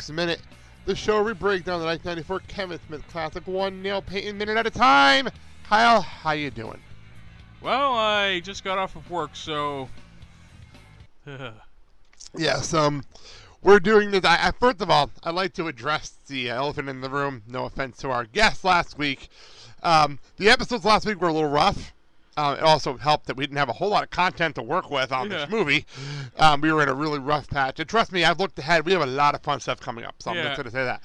Clerks Minute, the show we break down the 1994 Kevin Smith classic one nail painting minute at a time. Kyle, how you doing? Well, I just got off of work, so. Yes, um, we're doing this. I, I, first of all, I'd like to address the elephant in the room. No offense to our guest last week. Um, the episodes last week were a little rough. Uh, it also helped that we didn't have a whole lot of content to work with on Yeah. this movie. Um, we were in a really rough patch. And trust me, I've looked ahead. We have a lot of fun stuff coming up, so I'm Yeah. just going to say that.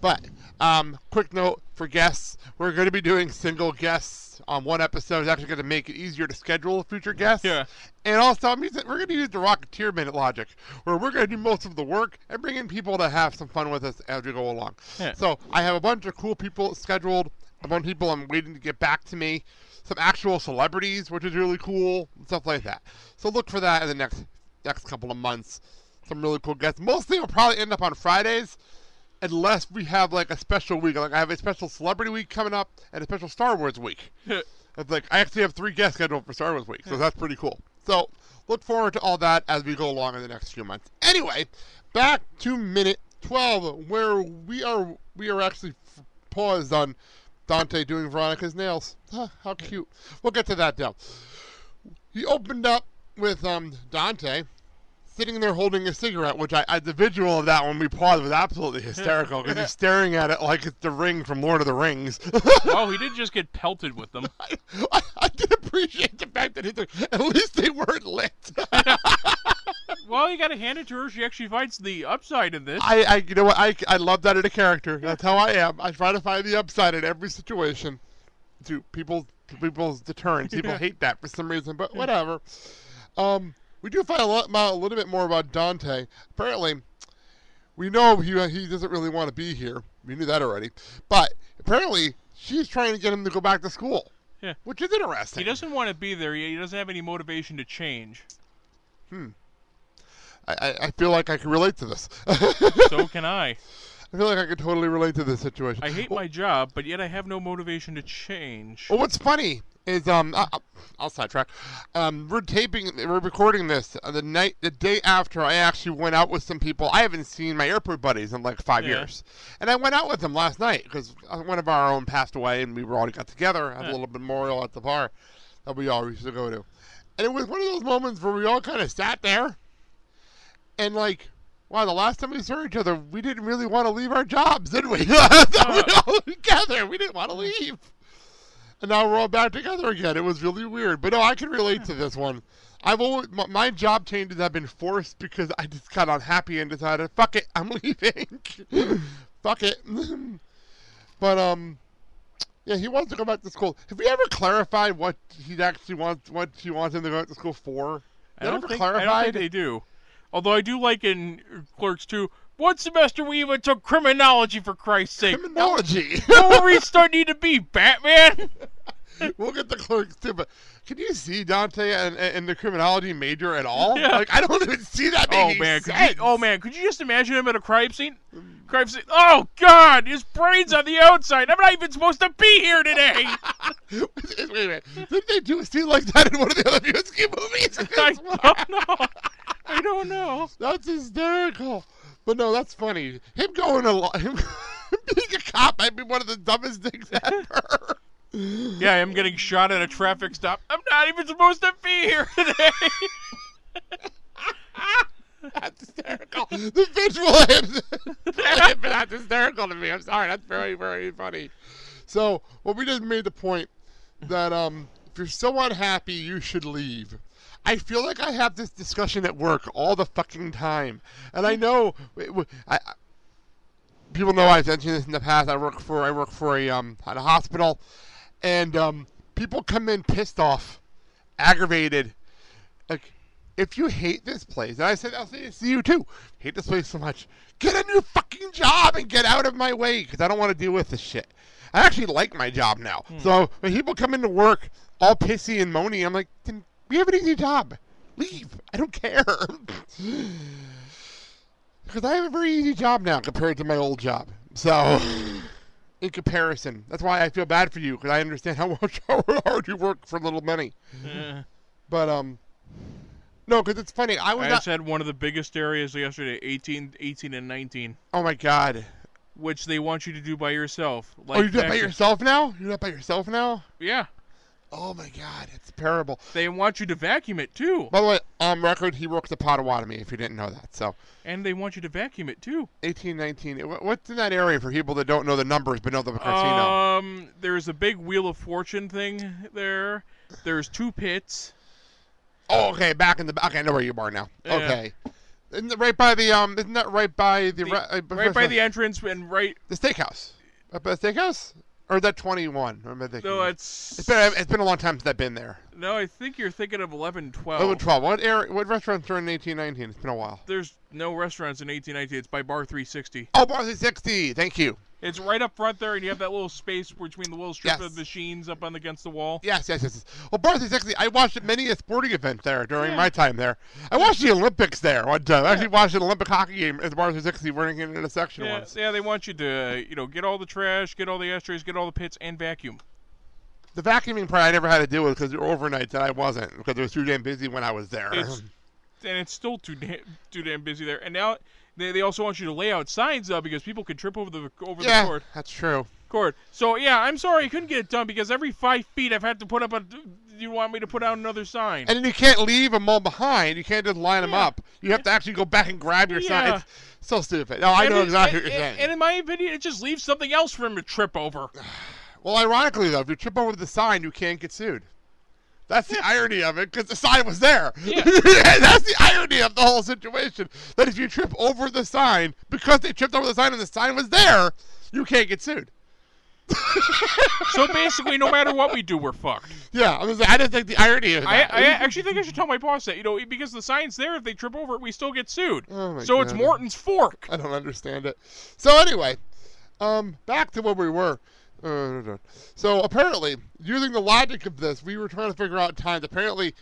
But, um, quick note for guests we're going to be doing single guests on one episode. It's actually going to make it easier to schedule future guests. Yeah. And also, I'm using, we're going to use the Rocketeer Minute logic, where we're going to do most of the work and bring in people to have some fun with us as we go along. Yeah. So I have a bunch of cool people scheduled, a bunch of people I'm waiting to get back to me, some actual celebrities, which is really cool, and stuff like that. So look for that in the next next couple of months. Some really cool guests. Mostly will probably end up on Fridays, unless we have like a special week. Like I have a special celebrity week coming up and a special Star Wars week. It's like I actually have three guests scheduled for Star Wars week, so that's pretty cool. So look forward to all that as we go along in the next few months. Anyway, back to minute twelve, where we are we are actually paused on Dante doing Veronica's nails. Huh, how cute. We'll get to that now. He opened up with um, Dante sitting there holding a cigarette, which I, I the visual of that when we paused was absolutely hysterical because he's staring at it like it's the ring from Lord of the Rings. oh, he did just get pelted with them. I, I, I did appreciate the fact that he, at least they weren't lit. Well, you gotta hand it to her. She actually finds the upside in this. I, I, you know what? I, I love that in a character. That's how I am. I try to find the upside in every situation. To people's to people's deterrence. People Yeah. hate that for some reason, but whatever. Um, we do find a lot about a little bit more about Dante. Apparently, we know he he doesn't really want to be here. We knew that already. But apparently, she's trying to get him to go back to school. Yeah. Which is interesting. He doesn't want to be there. He doesn't have any motivation to change. I, I, I feel like I can relate to this. So can I. I feel like I could totally relate to this situation. I hate my job, but yet I have no motivation to change. Well, what's funny is um, I, I- I'll sidetrack. Um, we're taping, we're recording this uh, the night, the day after I actually went out with some people. I haven't seen my airport buddies in like five Yeah. years, and I went out with them last night because one of our own passed away, and we were all got together, had a Yeah. little memorial at the bar that we all used to go to, and it was one of those moments where we all kind of sat there, and like. Wow, the last time we saw each other, we didn't really want to leave our jobs, did we? we all together. We didn't want to leave. And now we're all back together again. It was really weird. But no, I can relate to this one. I've always, my, my job changes have been forced because I just got unhappy and decided, fuck it, I'm leaving. fuck it. but, um, yeah, he wants to go back to school. Have we ever clarified what he actually wants, what he wants him to go back to school for? I don't, think, I don't think they do. Although I do like in Clerks 2, one semester we even took criminology for Christ's sake. Criminology. what were we studying to be, Batman? we'll get the clerks too, but can you see Dante and, and the criminology major at all? Yeah. Like, I don't even see that Oh man, could you, oh man, could you just imagine him at a crime scene? Crime scene. Oh God, his brain's on the outside. I'm not even supposed to be here today. wait a minute. Did they do a scene like that in one of the other Buski movies? I don't know. I don't know. That's hysterical. But no, that's funny. Him going along, him being a cop might be one of the dumbest things ever. Yeah, I'm getting shot at a traffic stop. I'm not even supposed to be here today. That's hysterical. The visual him, that's hysterical to me. I'm sorry. That's very, very funny. So, well, we just made the point that um, if you're so unhappy, you should leave. I feel like I have this discussion at work all the fucking time, and I know I, I- people know I've mentioned this in the past. I work for I work for a um at a hospital, and um, people come in pissed off, aggravated, like if you hate this place, and I said I'll say this to you too, hate this place so much, get a new fucking job and get out of my way because I don't want to deal with this shit. I actually like my job now. So when people come into work all pissy and moany, I'm like, then we have an easy job. Leave. I don't care. Because I have a very easy job now compared to my old job. So, in comparison, that's why I feel bad for you because I understand how much how hard you work for little money. Uh, But um, No, because it's funny. I was. I Not, had one of the biggest areas yesterday, 18, 18 and 19, oh my god. which they want you to do by yourself. Like oh, you do it by yourself now? You do it by yourself now? Yeah. Oh my god, it's terrible. They want you to vacuum it too. By the way, on record, he worked the Potawatomi. If you didn't know that, so And they want you to vacuum it too. eighteen, nineteen. What's in that area for people that don't know the numbers but know the casino? Um, there's a big Wheel of Fortune thing there. There's two pits. oh, okay, back in the. Okay, I know where you are now. Yeah. Okay. Isn't right by the um? Isn't that right by the, The- re- uh, right by the entrance and right. the steakhouse? Up by the steakhouse, or is that twenty one? Or am I thinking? No, it's It's been it's been a long time since I've been there. no. I think you're thinking of 11, 12. Oh, 12. What area? What restaurants are in eighteen, nineteen? It's been a while. There's no restaurants in 1819. It's by Bar 360. Oh, Bar 360. Thank you. It's right up front there, and you have that little space between the little strip Yes. of machines up on against the wall. Yes, yes, yes. yes. Well, Bar 360. I watched many a sporting event there during Yeah. my time there. I watched the Olympics there one time. Uh, I actually watched an Olympic hockey game at the Bar 360 running in a section Yeah, once. yeah, they want you to, you know, get all the trash, get all the ashtrays, get all the pits, and vacuum. The vacuuming part I never had to deal with because there were overnights and I wasn't because it was too damn busy when I was there. It's and it's still too damn, too damn busy there. And now they, they also want you to lay out signs though because people could trip over the over the yeah, cord. that's true. cord. So yeah, I'm sorry I couldn't get it done because every five feet I've had to put up a. Do you want me to put out another sign? And then you can't leave them all behind. You can't just line them up. You have to actually go back and grab your sign. Yeah. It's so stupid. No, I And know it- exactly and, what you're and- saying. and in my opinion, it just leaves something else for him to trip over. Well, ironically though, if you trip over the sign, you can't get sued. That's the irony of it, because the sign was there. Yeah. That's the irony of the whole situation. That if you trip over the sign because they tripped over the sign and the sign was there, you can't get sued. so basically, no matter what we do, we're fucked. Yeah, I, was, I just think the irony of I, that. I actually think I should tell my boss that you know because the sign's there. If they trip over it, we still get sued. Oh my so it's Morton's fork. I don't understand it. So anyway, um, back to where we were. Uh, so apparently, using the logic of this, we were trying to figure out times. Apparently,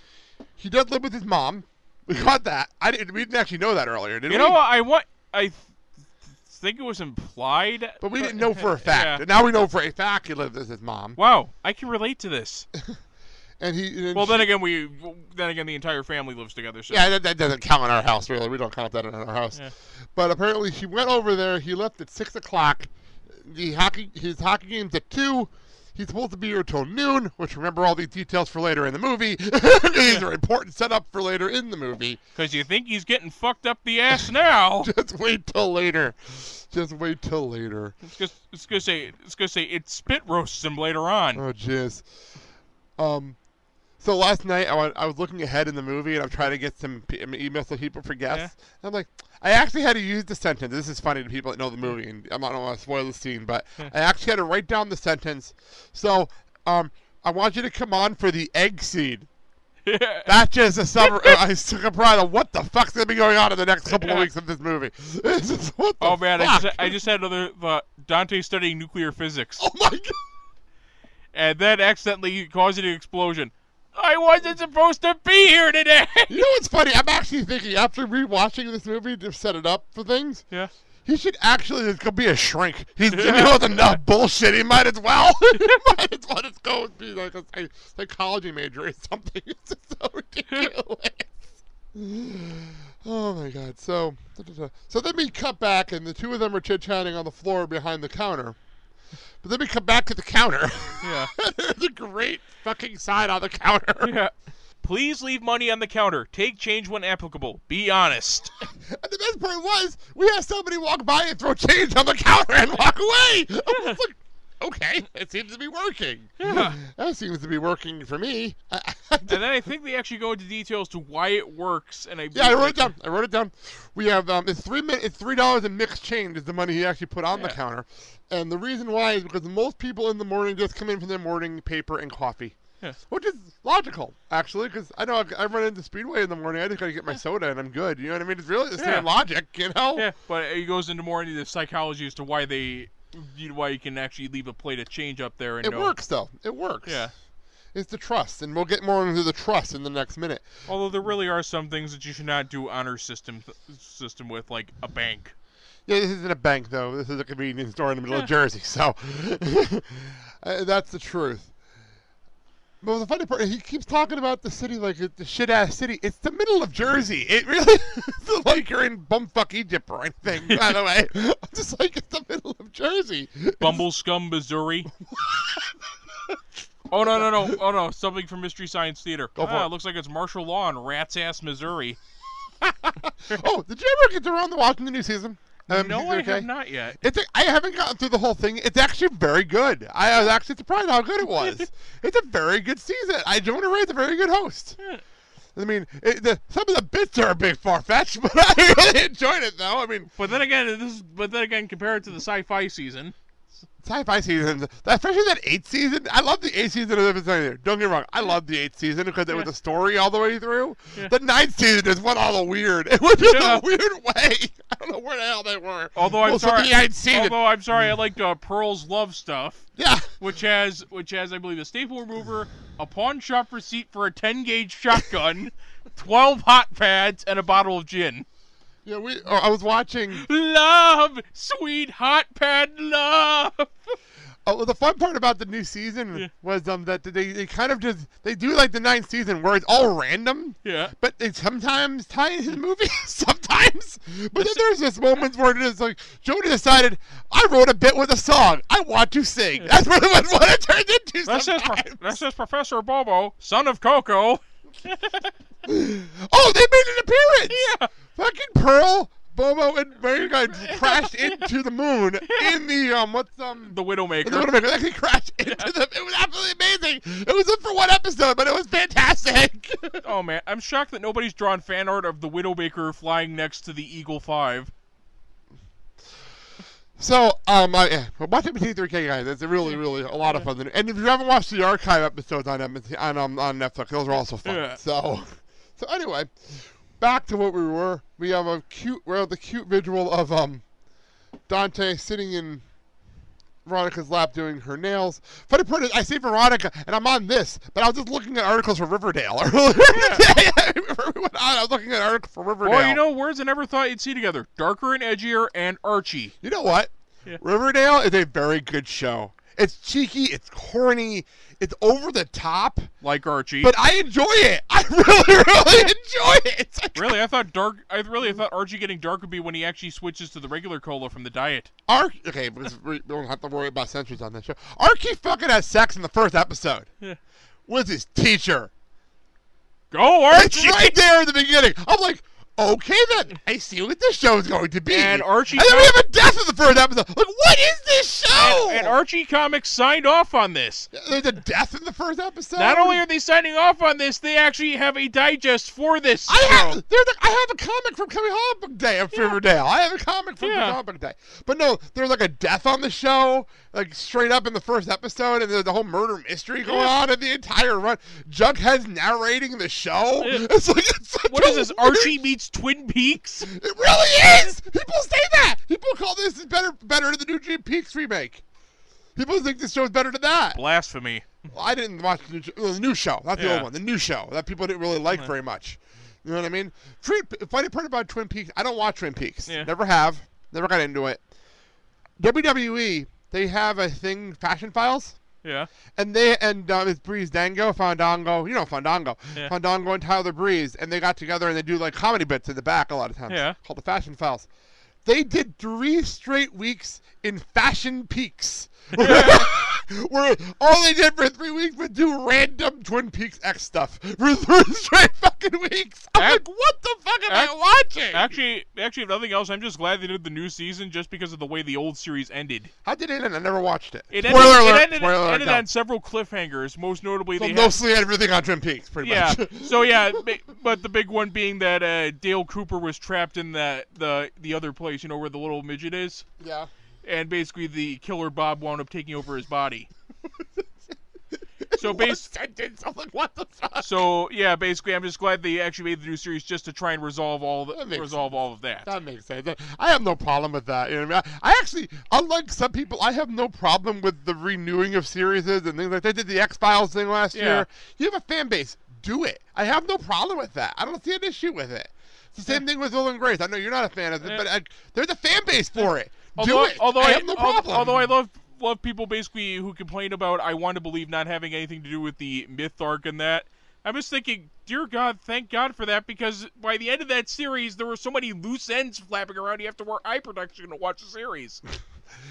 he does live with his mom. We got that. I didn't. We didn't actually know that earlier, did You we? know what? I want. I th- think it was implied. But we didn't know for a fact. Yeah. And now we know for a fact he lives with his mom. Wow, I can relate to this. And he. And Well, she- then again, we then again the entire family lives together. So Yeah, that, that doesn't count in our house, really. We don't count that in our house. Yeah. But apparently, he went over there. He left at six o'clock. The hockey, his hockey game's at two. He's supposed to be here till noon. Which remember all these details for later in the movie. these are important setup for later in the movie. because you think he's getting fucked up the ass now. Just wait till later. Just wait till later. It's it's gonna say it's gonna say it spit roasts him later on. Oh, jeez. Um, so last night I wa- I was looking ahead in the movie and I'm trying to get some p- emails so people for guests. I'm like, I actually had to use the sentence. This is funny to people that know the movie, and I'm not going to spoil the scene, but I actually had to write down the sentence. So, um, I want you to come on for the egg scene. That's just a summer. I took a pride of what the fuck's gonna be going on in the next couple of weeks of this movie. It's just, what the oh man, I just I just had another thought. Dante studying nuclear physics, oh my god. and then accidentally causing an explosion. I wasn't supposed to be here today. You know what's funny? I'm actually thinking after rewatching this movie to set it up for things, yeah. he should actually be a shrink. He's dealing with enough bullshit. He might as well. he might as well just go and be like a psy- psychology major or something. It's just so ridiculous. Oh my god. So, so then we cut back, and the two of them are chit chatting on the floor behind the counter. But then we come back to the counter. Yeah. There's a great fucking sign on the counter. Yeah. Please leave money on the counter. Take change when applicable. Be honest. And the best part was, we had somebody walk by and throw change on the counter and walk away. I was like, okay, it seems to be working. Yeah. That seems to be working for me. And then I think they actually go into details to why it works. And I yeah, I wrote it down. I wrote it down. We have um, it's three min- it's three dollars in mixed change is the money he actually put on the counter, and the reason why is because most people in the morning just come in for their morning paper and coffee. Yeah. Which is logical, actually, because I know I, I run into Speedway in the morning. I just gotta get my soda and I'm good. You know what I mean? It's really the Yeah. logic, you know? Yeah, but he goes into more into the psychology as to why they, you know, why you can actually leave a plate of change up there and It know- works though. It works. Yeah. It's the trust, and we'll get more into the trust in the next minute. Although there really are some things that you should not do honor system system with, like a bank. Yeah, this isn't a bank though. This is a convenience store in the middle Yeah. of Jersey, so uh, that's the truth. Well, the funny part, he keeps talking about the city like it's the shit ass city. It's the middle of Jersey. It really like you're in bumfuck Egypt or anything. By the way, I'm just like it's the middle Jersey. Bumble Scum, Missouri. oh no no no! Oh no! Something from Mystery Science Theater. Go for ah, it. looks like it's martial law in Rat's Ass, Missouri. oh, did you ever get to around to watching the new season? Um, no, I okay? have not yet. It's a, I haven't gotten through the whole thing. It's actually very good. I was actually surprised how good it was. it's a very good season. I Jonah Ray's a very good host. Yeah. I mean, it, the, some of the bits are a bit far fetched, but I really enjoyed it though. I mean, But then again, this is, but then again, compare it to the sci-fi season. Sci-fi seasons, especially that eighth season. I love the eighth season of the there. Don't get me wrong, I love the eighth season because it was a story all the way through. Yeah. The ninth season is what all the weird. It was just Yeah. a weird way. I don't know where the hell they were. Although I'm Well, so sorry, season. although I'm sorry, I like uh, Pearl's love stuff, yeah. which has which has I believe a staple remover, a pawn shop receipt for a 10 gauge shotgun, 12 hot pads, and a bottle of gin. Yeah, we. Oh, I was watching. Love, sweet hot pad love. Oh, well, the fun part about the new season Yeah. was um that they, they kind of just they do like the ninth season where it's all random, Yeah. but they sometimes tie into the movie, sometimes. But then there's just moments where it is like Jody decided I wrote a bit with a song I want to sing. That's what it, was, what it turned into. That says, sometimes. that says Professor Bobo, son of Coco. Oh, they made an appearance. Yeah. Fucking Pearl, Bobo, and Brain Guy crashed into the moon in the um what's um The Widowmaker. The Widowmaker actually crashed into them. It was absolutely amazing. It was for one episode, but it was fantastic. Oh man, I'm shocked that nobody's drawn fan art of the Widowmaker flying next to the Eagle Five. So, um, I, watch MST3K, guys. It's really, really a lot of fun. And if you haven't watched the archive episodes on MT, on um, on Netflix, those are also fun. Yeah. So, so anyway, back to what we were. We have a cute, we have the cute visual of um, Dante sitting in Veronica's lap doing her nails. Funny part is, I see Veronica, and I'm on this, but I was just looking at articles for Riverdale earlier today. I remember we went on, I was looking at articles for Riverdale. Well, you know, words I never thought you'd see together: darker and edgier, and Archie. You know what? Yeah. Riverdale is a very good show. It's cheeky, it's corny, it's over the top, Like Archie. but I enjoy it. I really, really enjoy it. Like really, I thought dark. I really thought Archie getting dark would be when he actually switches to the regular cola from the diet. Ark. Okay, we don't have to worry about centuries on this show. Archie fucking has sex in the first episode Yeah. with his teacher. Go Archie! It's Archie! right there in the beginning. I'm like, okay then. I see what this show is going to be. And Archie And then we have a death in the first episode. Like, what is this show? And, and Archie Comics signed off on this. There's a death in the first episode. Not only are they signing off on this, they actually have a digest for this I show. have there's a, I have a comic from Coming Comic Book Day of Riverdale. I have a comic from Yeah. Comic Book Day. But no, there's like a death on the show, like straight up in the first episode, and there's a whole murder mystery going Yeah. on in the entire run. Jughead's narrating the show. Yeah. It's like it's What is this? Archie meets Twin Peaks? It really is. People say that. People call this better better than the new Twin Peaks remake. People think this show is better than that. Blasphemy. Well, I didn't watch the new, well, the new show, not the Yeah. old one. The new show that people didn't really like very much. You know what I mean? Funny part about Twin Peaks, I don't watch Twin Peaks. Yeah. Never have. Never got into it. WWE, they have a thing, Fashion Files, Yeah. and they and um, it's Breezango, Fandango, you know Fandango, Yeah. Fandango and Tyler Breeze, and they got together and they do like comedy bits in the back a lot of times. Yeah. Called the Fashion Files. They did three straight weeks in Fashion Peaks. Where all they did for three weeks was do random Twin Peaks X stuff for three straight fucking weeks. I'm Ac- like, what the fuck am ac- I watching? Actually, actually, if nothing else, I'm just glad they did the new season just because of the way the old series ended. How did it end? I never watched it. It ended, Spoiler it alert, ended, spoiler alert, ended no. on several cliffhangers. Most notably, So they had mostly everything on Twin Peaks, pretty yeah. much. so yeah, but the big one being that uh, Dale Cooper was trapped in the the the other place, you know, where the little midget is, yeah. And basically the killer Bob wound up taking over his body. So One bas- sentence. I'm like, what the fuck? So yeah, basically, I'm just glad they actually made the new series just to try and resolve all the, That resolve all of that. That makes sense. I have no problem with that. You know I mean? I, I actually, unlike some people, I have no problem with the renewing of series and things like they did the X Files thing last Yeah. year. You have a fan base, do it. I have no problem with that. I don't see an issue with it. It's the same thing with Will and Grace. I know you're not a fan of it, but I, there's a fan base for it. Although, do it. although I I, have no problem. although I love love people basically who complain about I want to believe not having anything to do with the myth arc and that. I'm just thinking, dear God, thank God for that because by the end of that series, there were so many loose ends flapping around. You have to wear eye protection to watch the series.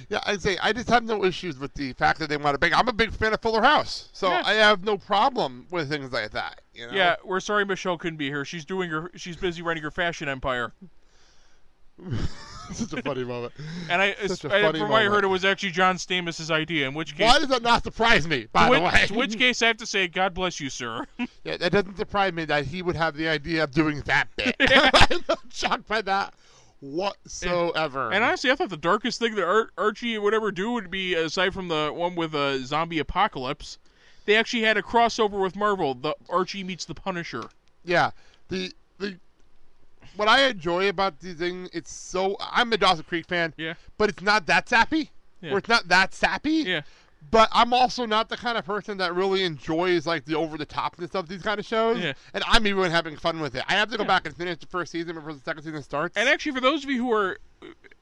Yeah, I'd say I just have no issues with the fact that they want to bring. I'm a big fan of Fuller House, so Yeah. I have no problem with things like that. You know? Yeah, we're sorry Michelle couldn't be here. She's doing her. She's busy running her fashion empire. such a funny moment. And I, Such a I- from what I heard, it was actually John Stamos' idea. In which case, Why does that not surprise me? By in the way, which, in which case, I have to say, God bless you, sir. yeah, that doesn't surprise me that he would have the idea of doing that bit. I'm not shocked by that whatsoever. And honestly, I thought the darkest thing that Ar- Archie would ever do would be, aside from the one with a zombie apocalypse, they actually had a crossover with Marvel. The Archie meets the Punisher. Yeah, the what I enjoy about the thing, it's so I'm a Dawson Creek fan, Yeah. but it's not that sappy. Yeah. Or it's not that sappy. Yeah. But I'm also not the kind of person that really enjoys like the over the topness of these kind of shows. Yeah. And I'm even having fun with it. I have to go Yeah. back and finish the first season before the second season starts. And actually, for those of you who are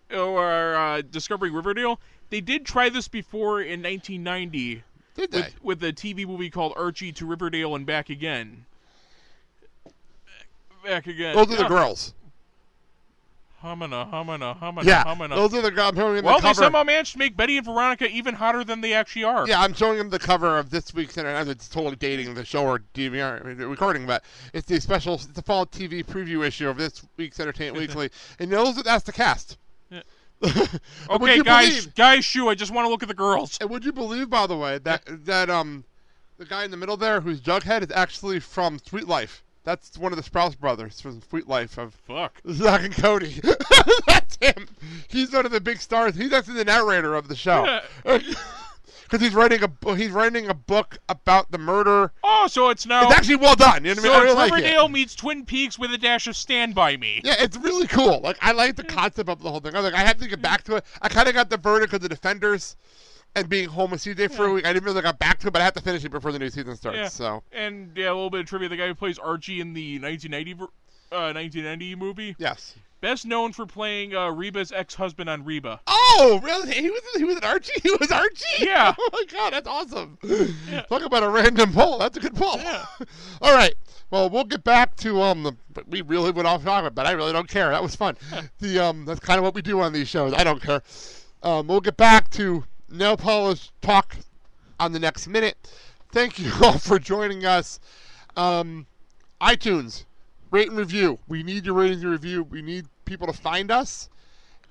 who are uh, discovering Riverdale, they did try this before in 1990 Did they? with, with a TV movie called Archie to Riverdale and Back Again. Back again. Those are the girls. Humana, humana, humana, Yeah. humana. Those are the girls. I'm showing him well, the they somehow managed to make Betty and Veronica even hotter than they actually are. Yeah, I'm showing them the cover of this week's and it's totally dating the show or DVR I mean, recording, but it's the special, it's the fall TV preview issue of this week's Entertainment Weekly, and that that's the cast. Yeah. Okay, guys, believe- guys, shoo! I just want to look at the girls. and would you believe, by the way, that that um, the guy in the middle there, who's Jughead, is actually from Suite Life. That's one of the Sprouse brothers from Suite Life of Fuck. Zack and Cody. That's him. He's one of the big stars. He's actually the narrator of the show. Because he's writing a he's writing a book about the murder. Oh, so it's now. It's actually well done. You know what so I mean? I it's really like it. Riverdale meets Twin Peaks with a dash of Stand By Me. Yeah, it's really cool. Like I like the concept of the whole thing. I was like, I have to get back to it. I kind of got the burden because the Defenders and being home with CJ for a week. I didn't really got back to it, but I have to finish it before the new season starts. Yeah. So And yeah, a little bit of trivia: the guy who plays Archie in the 1990 uh, 1990 movie, yes. best known for playing uh, Reba's ex-husband on Reba. Oh, really? He was he was an Archie. He was Archie. Yeah. Oh my god, that's awesome. Talk about a random poll. That's a good poll. Yeah. All right. Well, we'll get back to um. The, we really went off topic, but I really don't care. That was fun. the um. That's kind of what we do on these shows. I don't care. Um. We'll get back to nail polish talk on the next minute. Thank you all for joining us. Um, iTunes, rate and review. We need your ratings and review. We need people to find us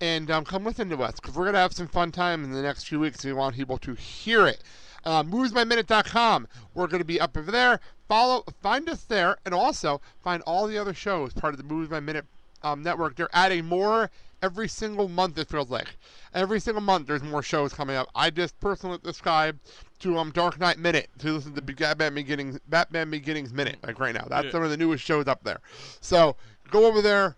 and um, come listen to us because we're going to have some fun time in the next few weeks. We want people to hear it. Uh, MoviesByMinute.com. We're going to be up over there. Follow, find us there, and also find all the other shows part of the Movies by Minute um, network. They're adding more every single month. It feels like every single month there's more shows coming up. I just personally subscribe to um Dark Knight Minute to listen to Batman Beginnings Batman Beginnings Minute like right now. That's Yeah. some of the newest shows up there. So go over there,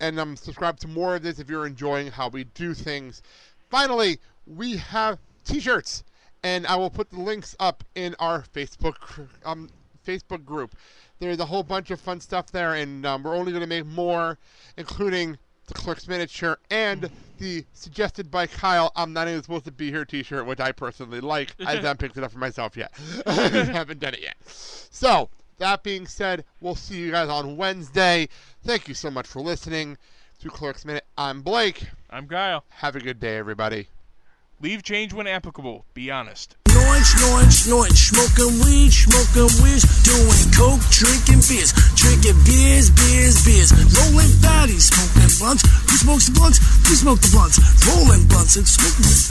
and um, subscribe to more of this if you're enjoying how we do things. Finally, we have T-shirts, and I will put the links up in our Facebook um, Facebook group. There's a whole bunch of fun stuff there, and um, we're only going to make more, including the Clerks miniature and the suggested by Kyle "I'm not even supposed to be here" T-shirt, which I personally like. I haven't picked it up for myself yet. I haven't done it yet. So that being said, we'll see you guys on Wednesday. Thank you so much for listening to Clerks Minute. I'm Blake. I'm Kyle. Have a good day, everybody. Leave change when applicable. Be honest. Snoring, snoring, snoring, smoking weed, smoking weed, doing coke, drinking beers, drinking beers, beers, beers, rolling fatties, smoking blunts. Who smokes the blunts? We smoke the blunts, rolling blunts and smoking.